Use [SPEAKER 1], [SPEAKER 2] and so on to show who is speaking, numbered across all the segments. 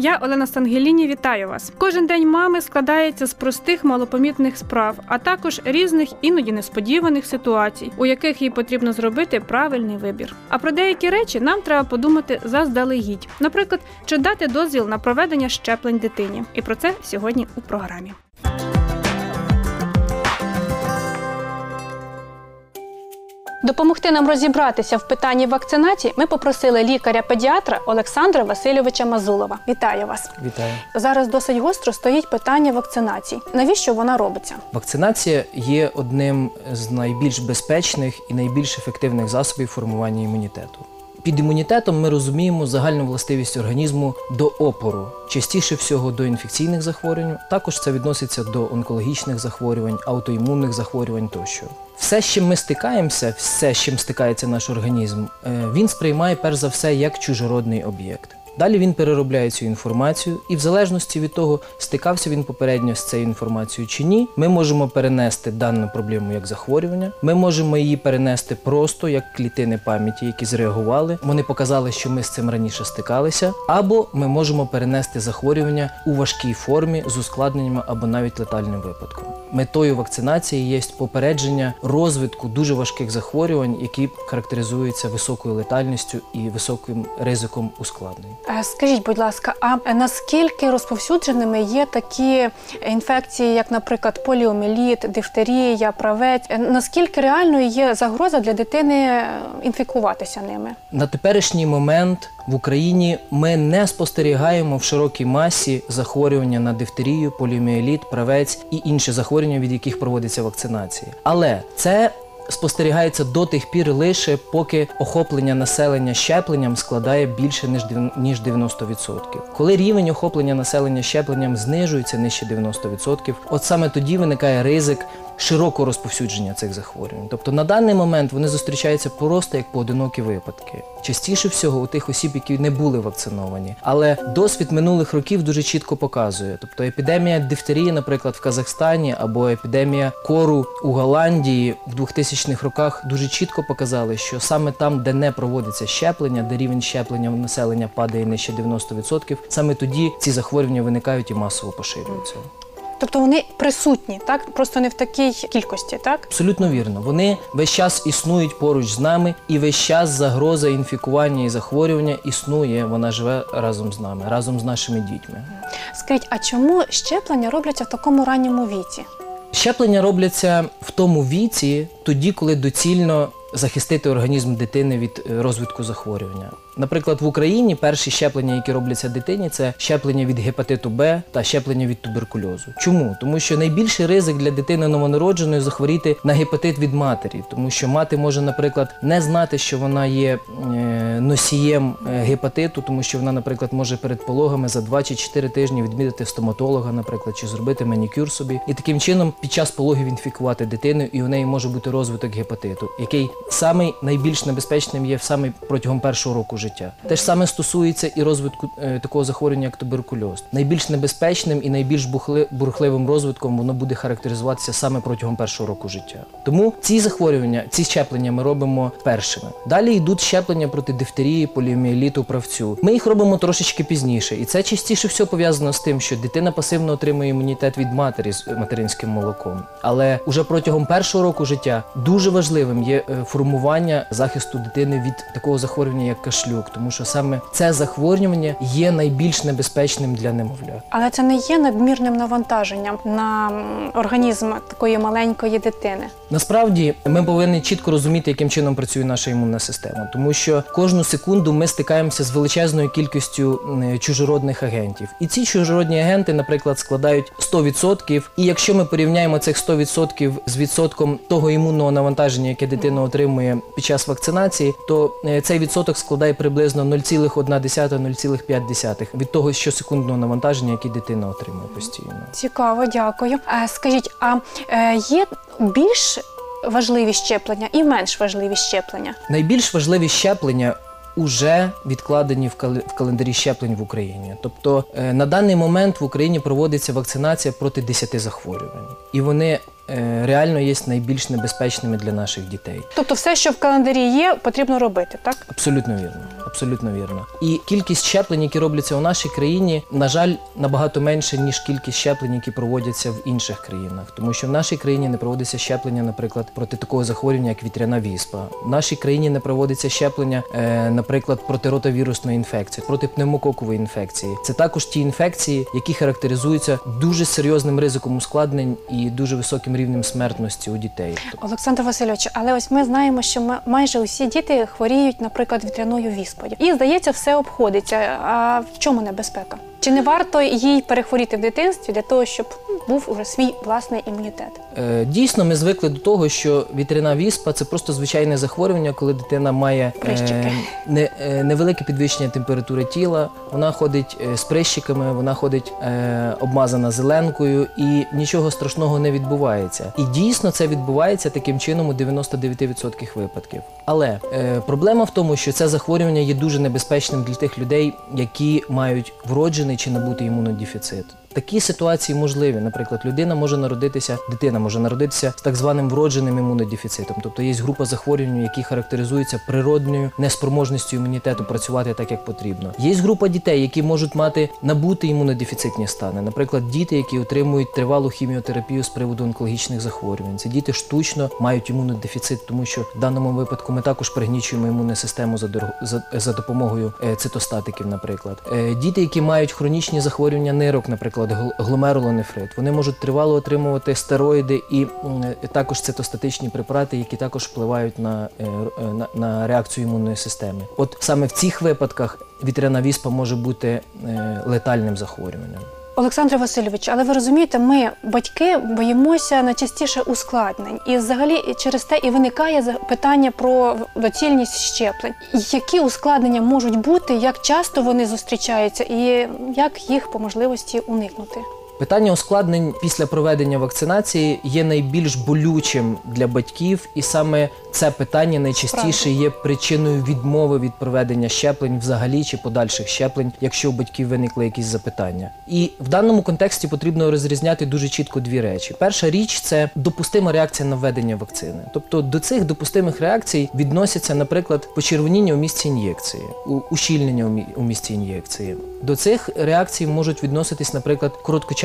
[SPEAKER 1] Я Олена Стангеліні, вітаю вас. Кожен день мами складається з простих малопомітних справ, а також різних іноді несподіваних ситуацій, у яких їй потрібно зробити правильний вибір. А про деякі речі нам треба подумати заздалегідь. Наприклад, чи дати дозвіл на проведення щеплень дитині. І про це сьогодні у програмі. Допомогти нам розібратися в питанні вакцинації ми попросили лікаря-педіатра Олександра Васильовича Мазулова. Вітаю вас!
[SPEAKER 2] Вітаю.
[SPEAKER 1] Зараз досить гостро стоїть питання вакцинації. Навіщо вона робиться?
[SPEAKER 2] Вакцинація є одним з найбільш безпечних і найбільш ефективних засобів формування імунітету. Під імунітетом ми розуміємо загальну властивість організму до опору, частіше всього до інфекційних захворювань. Також це відноситься до онкологічних захворювань, аутоімунних захворювань тощо. Все, з чим ми стикаємося, все, з чим стикається наш організм, е, він сприймає перш за все як чужородний об'єкт. Далі він переробляє цю інформацію, і в залежності від того, стикався він попередньо з цією інформацією чи ні, ми можемо перенести дану проблему як захворювання. Ми можемо її перенести просто як клітини пам'яті, які зреагували. Вони показали, що ми з цим раніше стикалися, або ми можемо перенести захворювання у важкій формі з ускладненнями або навіть летальним випадком. Метою вакцинації є попередження розвитку дуже важких захворювань, які характеризуються високою летальністю і високим ризиком ускладнень.
[SPEAKER 1] Е, Скажіть, будь ласка, а наскільки розповсюдженими є такі інфекції, як, наприклад, поліоміеліт, дифтерія, правець? Е, Наскільки реальною є загроза для дитини е, інфікуватися ними?
[SPEAKER 2] На теперішній момент в Україні ми не спостерігаємо в широкій масі захворювання на дифтерію, поліоміеліт, правець і інші захворювання, від яких проводиться вакцинація. Але це спостерігається до тих пір лише поки охоплення населення щепленням складає більше ніж дев- ніж 90%. Коли рівень охоплення населення щепленням знижується нижче 90%, от саме тоді виникає ризик широкого розповсюдження цих захворювань. Тобто на даний момент вони зустрічаються просто як поодинокі випадки. Частіше всього у тих осіб, які не були вакциновані. Але досвід минулих років дуже чітко показує. Тобто епідемія дифтерії, наприклад, в Казахстані або епідемія кору у Голландії в 2000-х роках дуже чітко показали, що саме там, де не проводиться щеплення, де рівень щеплення населення падає нижче 90%, саме тоді ці захворювання виникають і масово поширюються.
[SPEAKER 1] Тобто вони присутні, так просто не в такій кількості, так?
[SPEAKER 2] Абсолютно вірно. Вони весь час існують поруч з нами, і весь час загроза інфікування і захворювання існує. Вона живе разом з нами, разом з нашими дітьми.
[SPEAKER 1] Скажіть, а чому щеплення робляться в такому ранньому віці?
[SPEAKER 2] Щеплення робляться в тому віці, тоді, коли доцільно захистити організм дитини від е, розвитку захворювання. Наприклад, в Україні перші щеплення, які робляться дитині, це щеплення від гепатиту Б та щеплення від туберкульозу. Чому? Тому що найбільший ризик для дитини новонародженої захворіти на гепатит від матері, тому що мати може, наприклад, не знати, що вона є е, носієм е, гепатиту, тому що вона, наприклад, може перед пологами за 2 чи 4 тижні відмітити стоматолога, наприклад, чи зробити манікюр собі, і таким чином під час пологів інфікувати дитину, і у неї може бути розвиток гепатиту, який самий найбільш небезпечним є саме протягом першого року життя. Те ж саме стосується і розвитку е, такого захворювання, як туберкульоз. Найбільш небезпечним і найбільш бурхливим розвитком воно буде характеризуватися саме протягом першого року життя. Тому ці захворювання, ці щеплення ми робимо першими. Далі йдуть щеплення проти дифтерії, поліоміеліту, правцю. Ми їх робимо трошечки пізніше, і це частіше все пов'язано з тим, що дитина пасивно отримує імунітет від матері з материнським молоком. Але уже протягом першого року життя дуже важливим є е, формування захисту дитини від такого захворювання, як кашлюк, тому що саме це захворювання є найбільш небезпечним для немовля.
[SPEAKER 1] Але це не є надмірним навантаженням на організм такої маленької дитини.
[SPEAKER 2] Насправді ми повинні чітко розуміти, яким чином працює наша імунна система, тому що кожну секунду ми стикаємося з величезною кількістю чужородних агентів. І ці чужородні агенти, наприклад, складають 100%. І якщо ми порівняємо цих 100% з відсотком того імунного навантаження, яке дитина отримує під час вакцинації, то е, цей відсоток складає приблизно 0,1-0,5 від того щосекундного навантаження, яке дитина отримує постійно.
[SPEAKER 1] Цікаво, дякую. Е, Скажіть, а е, є більш важливі щеплення і менш важливі щеплення?
[SPEAKER 2] Найбільш важливі щеплення уже відкладені в календарі щеплень в Україні. Тобто е, на даний момент в Україні проводиться вакцинація проти 10 захворювань, і вони реально є найбільш небезпечними для наших дітей.
[SPEAKER 1] Тобто, все, що в календарі є, потрібно робити, так?
[SPEAKER 2] Абсолютно вірно. Абсолютно вірно. І кількість щеплень, які робляться у нашій країні, на жаль, набагато менше, ніж кількість щеплень, які проводяться в інших країнах. Тому що в нашій країні не проводиться щеплення, наприклад, проти такого захворювання, як вітряна віспа. В нашій країні не проводиться щеплення, е, наприклад, проти ротовірусної інфекції, проти пневмококової інфекції. Це також ті інфекції, які характеризуються дуже серйозним ризиком ускладнень і дуже високим рівнем смертності у дітей.
[SPEAKER 3] Олександр Васильович, але ось ми знаємо, що майже усі діти хворіють, наприклад, вітряною віспою. І здається, все обходиться. А в чому небезпека? Чи не варто їй перехворіти в дитинстві для того, щоб ну, був уже свій власний імунітет?
[SPEAKER 2] Е, Дійсно, ми звикли до того, що вітряна віспа це просто звичайне захворювання, коли дитина має
[SPEAKER 3] Прищики.
[SPEAKER 2] не, е, невелике підвищення температури тіла, вона ходить е, з прищиками, вона ходить е, обмазана зеленкою і нічого страшного не відбувається. І дійсно це відбувається таким чином у 99% випадків. Але е, проблема в тому, що це захворювання є дуже небезпечним для тих людей, які мають вроджений чи набутий імунодефіцит. Такі ситуації можливі. Наприклад, людина може народитися, дитина може народитися з так званим вродженим імунодефіцитом. Тобто є група захворювань, які характеризуються природною неспроможністю імунітету працювати так, як потрібно. Є група дітей, які можуть мати набути імунодефіцитні стани. Наприклад, діти, які отримують тривалу хіміотерапію з приводу онкологічних захворювань. Це діти штучно мають імунодефіцит, тому що в даному випадку ми також пригнічуємо імунну систему за, допомогою е, цитостатиків, наприклад. Е, Діти, які мають хронічні захворювання нирок, наприклад, гл- гломерулонефрит, вони можуть тривало отримувати стероїди і також цитостатичні препарати, які також впливають на, е, е, на, на реакцію імунної системи. От саме в цих випадках вітряна віспа може бути е, летальним захворюванням.
[SPEAKER 3] Олександр Васильович, але ви розумієте, ми, батьки, боїмося найчастіше ускладнень. І взагалі через те і виникає питання про доцільність щеплень. Які ускладнення можуть бути, як часто вони зустрічаються, і як їх по можливості уникнути?
[SPEAKER 2] Питання ускладнень після проведення вакцинації є найбільш болючим для батьків, і саме це питання найчастіше є причиною відмови від проведення щеплень взагалі чи подальших щеплень, якщо у батьків виникли якісь запитання. І в даному контексті потрібно розрізняти дуже чітко дві речі. Перша річ це допустима реакція на введення вакцини. Тобто до цих допустимих реакцій відносяться, наприклад, почервоніння у місці ін'єкції, ущільнення у місці ін'єкції. До цих реакцій можуть відноситись, наприклад,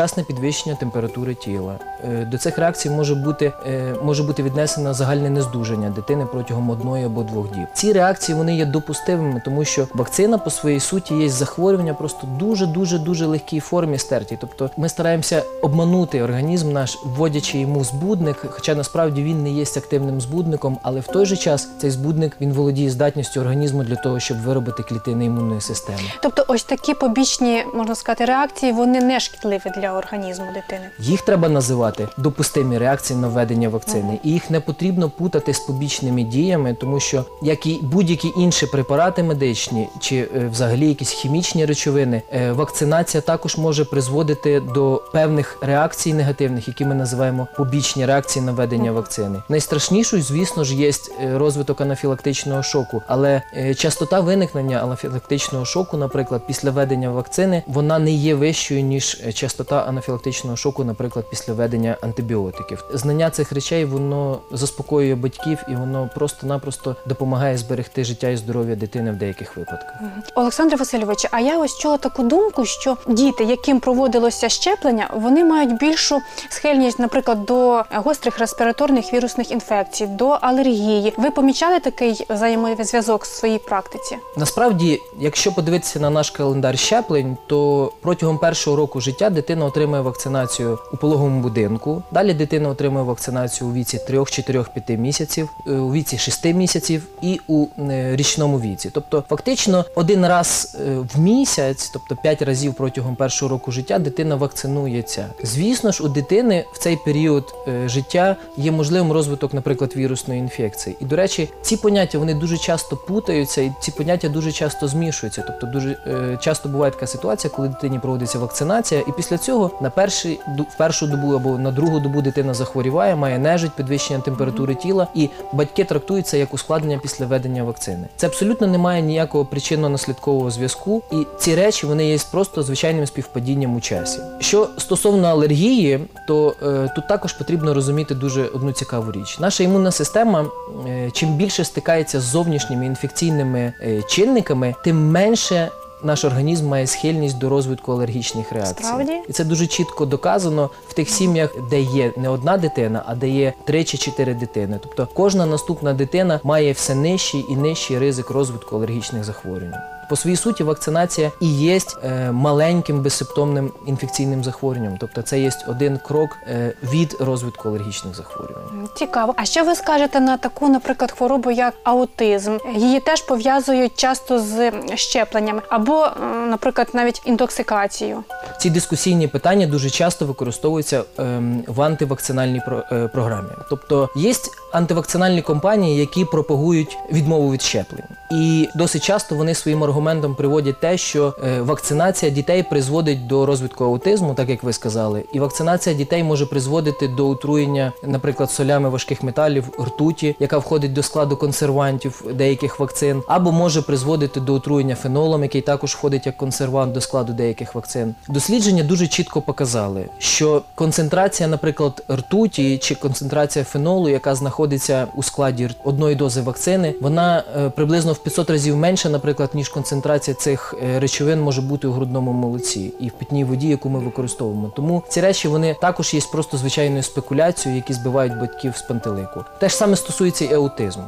[SPEAKER 2] короткочасне підвищення температури тіла. Е, До цих реакцій може бути, е, може бути віднесено загальне нездужання дитини протягом одної або двох діб. Ці реакції вони є допустимими, тому що вакцина по своїй суті є захворювання просто дуже дуже дуже легкій формі стерті. Тобто ми стараємося обманути організм наш, вводячи йому збудник, хоча насправді він не є активним збудником, але в той же час цей збудник він володіє здатністю організму для того, щоб виробити клітини імунної системи.
[SPEAKER 3] Тобто, ось такі побічні, можна сказати, реакції, вони не шкідливі для організму дитини.
[SPEAKER 2] Їх треба називати допустимі реакції на введення вакцини, і їх не потрібно путати з побічними діями, тому що як і будь-які інші препарати медичні чи е, взагалі якісь хімічні речовини, е, вакцинація також може призводити до певних реакцій негативних, які ми називаємо побічні реакції на введення вакцини. Найстрашнішою, звісно ж, є е, розвиток анафілактичного шоку, але частота виникнення анафілактичного шоку, наприклад, після введення вакцини, вона не є вищою ніж частота анафілактичного шоку, наприклад, після введення антибіотиків. Знання цих речей воно заспокоює батьків і воно просто-напросто допомагає зберегти життя і здоров'я дитини в деяких випадках.
[SPEAKER 3] Олександр Васильович, а я ось чула таку думку, що діти, яким проводилося щеплення, вони мають більшу схильність, наприклад, до гострих респіраторних вірусних інфекцій, до алергії. Ви помічали такий взаємозв'язок в своїй практиці?
[SPEAKER 2] Насправді, якщо подивитися на наш календар щеплень, то протягом першого року життя дитина отримує вакцинацію у пологовому будинку. Далі дитина отримує вакцинацію у віці 3, 4, 5 місяців, е, у віці 6 місяців і у е, річному віці. Тобто, фактично, один раз е, в місяць, тобто 5 разів протягом першого року життя, дитина вакцинується. Звісно ж, у дитини в цей період життя є можливим розвиток, наприклад, вірусної інфекції. І до речі, ці поняття вони дуже часто путаються, і ці поняття дуже часто змішуються. Тобто, дуже часто буває така ситуація, коли дитині проводиться вакцинація, і після цього цього на перший ду- в першу добу або на другу добу дитина захворіває, має нежить, підвищення температури тіла, і батьки трактують це як ускладнення після введення вакцини. Це абсолютно не має ніякого причинно-наслідкового зв'язку, і ці речі вони є просто звичайним співпадінням у часі. Що стосовно алергії, то е, тут також потрібно розуміти дуже одну цікаву річ. Наша імунна система, е, чим більше стикається з зовнішніми інфекційними е, чинниками, тим менше. Наш організм має схильність до розвитку алергічних реакцій.
[SPEAKER 3] Справді?
[SPEAKER 2] І це дуже чітко доказано в тих сім'ях, де є не одна дитина, а де є три чи чотири дитини. Тобто кожна наступна дитина має все нижчий і нижчий ризик розвитку алергічних захворювань. По своїй суті, вакцинація і є е, маленьким безсимптомним інфекційним захворюванням. Тобто це є один крок е, від розвитку алергічних захворювань.
[SPEAKER 3] Цікаво. А що ви скажете на таку, наприклад, хворобу, як аутизм? Її теж пов'язують часто з щепленнями, або, наприклад, навіть інтоксикацією.
[SPEAKER 2] Ці дискусійні питання дуже часто використовуються ем, в антивакцинальній е, програмі. Тобто є антивакцинальні компанії, які пропагують відмову від щеплень. І досить часто вони своїм аргументом приводять те, що е, вакцинація дітей призводить до розвитку аутизму, так як ви сказали, і вакцинація дітей може призводити до отруєння, наприклад, солями важких металів, ртуті, яка входить до складу консервантів деяких вакцин, або може призводити до отруєння фенолом, який також входить як консервант до складу деяких вакцин. Дослідження дуже чітко показали, що концентрація, наприклад, ртуті чи концентрація фенолу, яка знаходиться у складі одної дози вакцини, вона е, приблизно в 500 разів менша, наприклад, ніж концентрація цих е, речовин може бути у грудному молоці і в питній воді, яку ми використовуємо. Тому ці речі вони також є просто звичайною спекуляцією, які збивають батьків з пантелику. Те ж саме стосується і аутизму.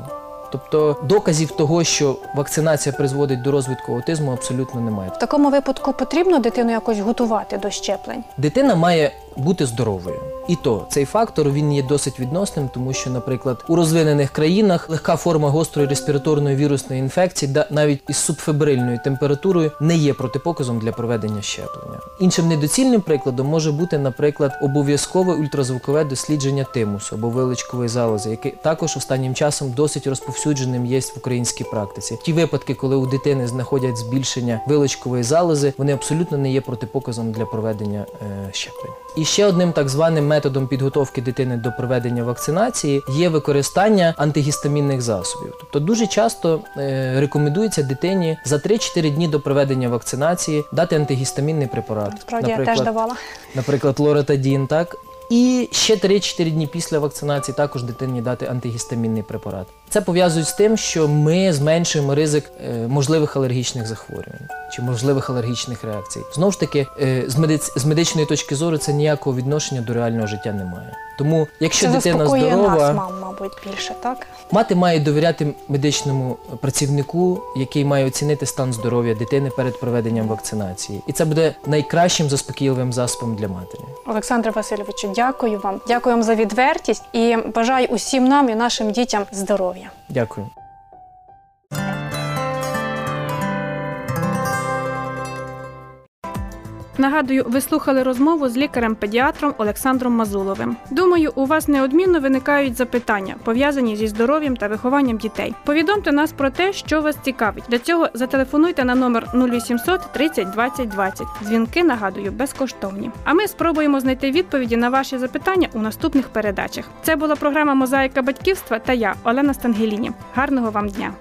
[SPEAKER 2] Тобто доказів того, що вакцинація призводить до розвитку аутизму, абсолютно немає.
[SPEAKER 3] В такому випадку потрібно дитину якось готувати до щеплень.
[SPEAKER 2] Дитина має бути здоровою. І то цей фактор він є досить відносним, тому що, наприклад, у розвинених країнах легка форма гострої респіраторної вірусної інфекції, навіть із субфебрильною температурою, не є протипоказом для проведення щеплення. Іншим недоцільним прикладом може бути, наприклад, обов'язкове ультразвукове дослідження тимусу або виличкової залози, яке також останнім часом досить розповсюдженим є в українській практиці. Ті випадки, коли у дитини знаходять збільшення виличкової залози, вони абсолютно не є протипоказом для проведення е, щеплень. І ще одним так званим методом підготовки дитини до проведення вакцинації є використання антигістамінних засобів. Тобто дуже часто е, рекомендується дитині за 3-4 дні до проведення вакцинації дати антигістамінний препарат.
[SPEAKER 3] Справді я теж давала.
[SPEAKER 2] наприклад, лоратадін, так. І ще 3-4 дні після вакцинації також дитині дати антигістамінний препарат. Це пов'язують з тим, що ми зменшуємо ризик е, можливих алергічних захворювань чи можливих алергічних реакцій. Знову ж таки, е, з, медичної точки зору це ніякого відношення до реального життя не має. Тому, якщо
[SPEAKER 3] Це
[SPEAKER 2] дитина здорова,
[SPEAKER 3] нас, мам, мабуть, більше, так?
[SPEAKER 2] Мати має довіряти медичному працівнику, який має оцінити стан здоров'я дитини перед проведенням вакцинації, і це буде найкращим заспокійливим засобом для матері.
[SPEAKER 3] Олександре Васильовичу, дякую вам. Дякую вам за відвертість і бажаю усім нам і нашим дітям здоров'я.
[SPEAKER 2] Дякую.
[SPEAKER 1] Нагадую, ви слухали розмову з лікарем-педіатром Олександром Мазуловим. Думаю, у вас неодмінно виникають запитання, пов'язані зі здоров'ям та вихованням дітей. Повідомте нас про те, що вас цікавить. Для цього зателефонуйте на номер 0800 30 20 20. Дзвінки нагадую безкоштовні. А ми спробуємо знайти відповіді на ваші запитання у наступних передачах. Це була програма Мозаїка батьківства та я, Олена Стангеліні. Гарного вам дня!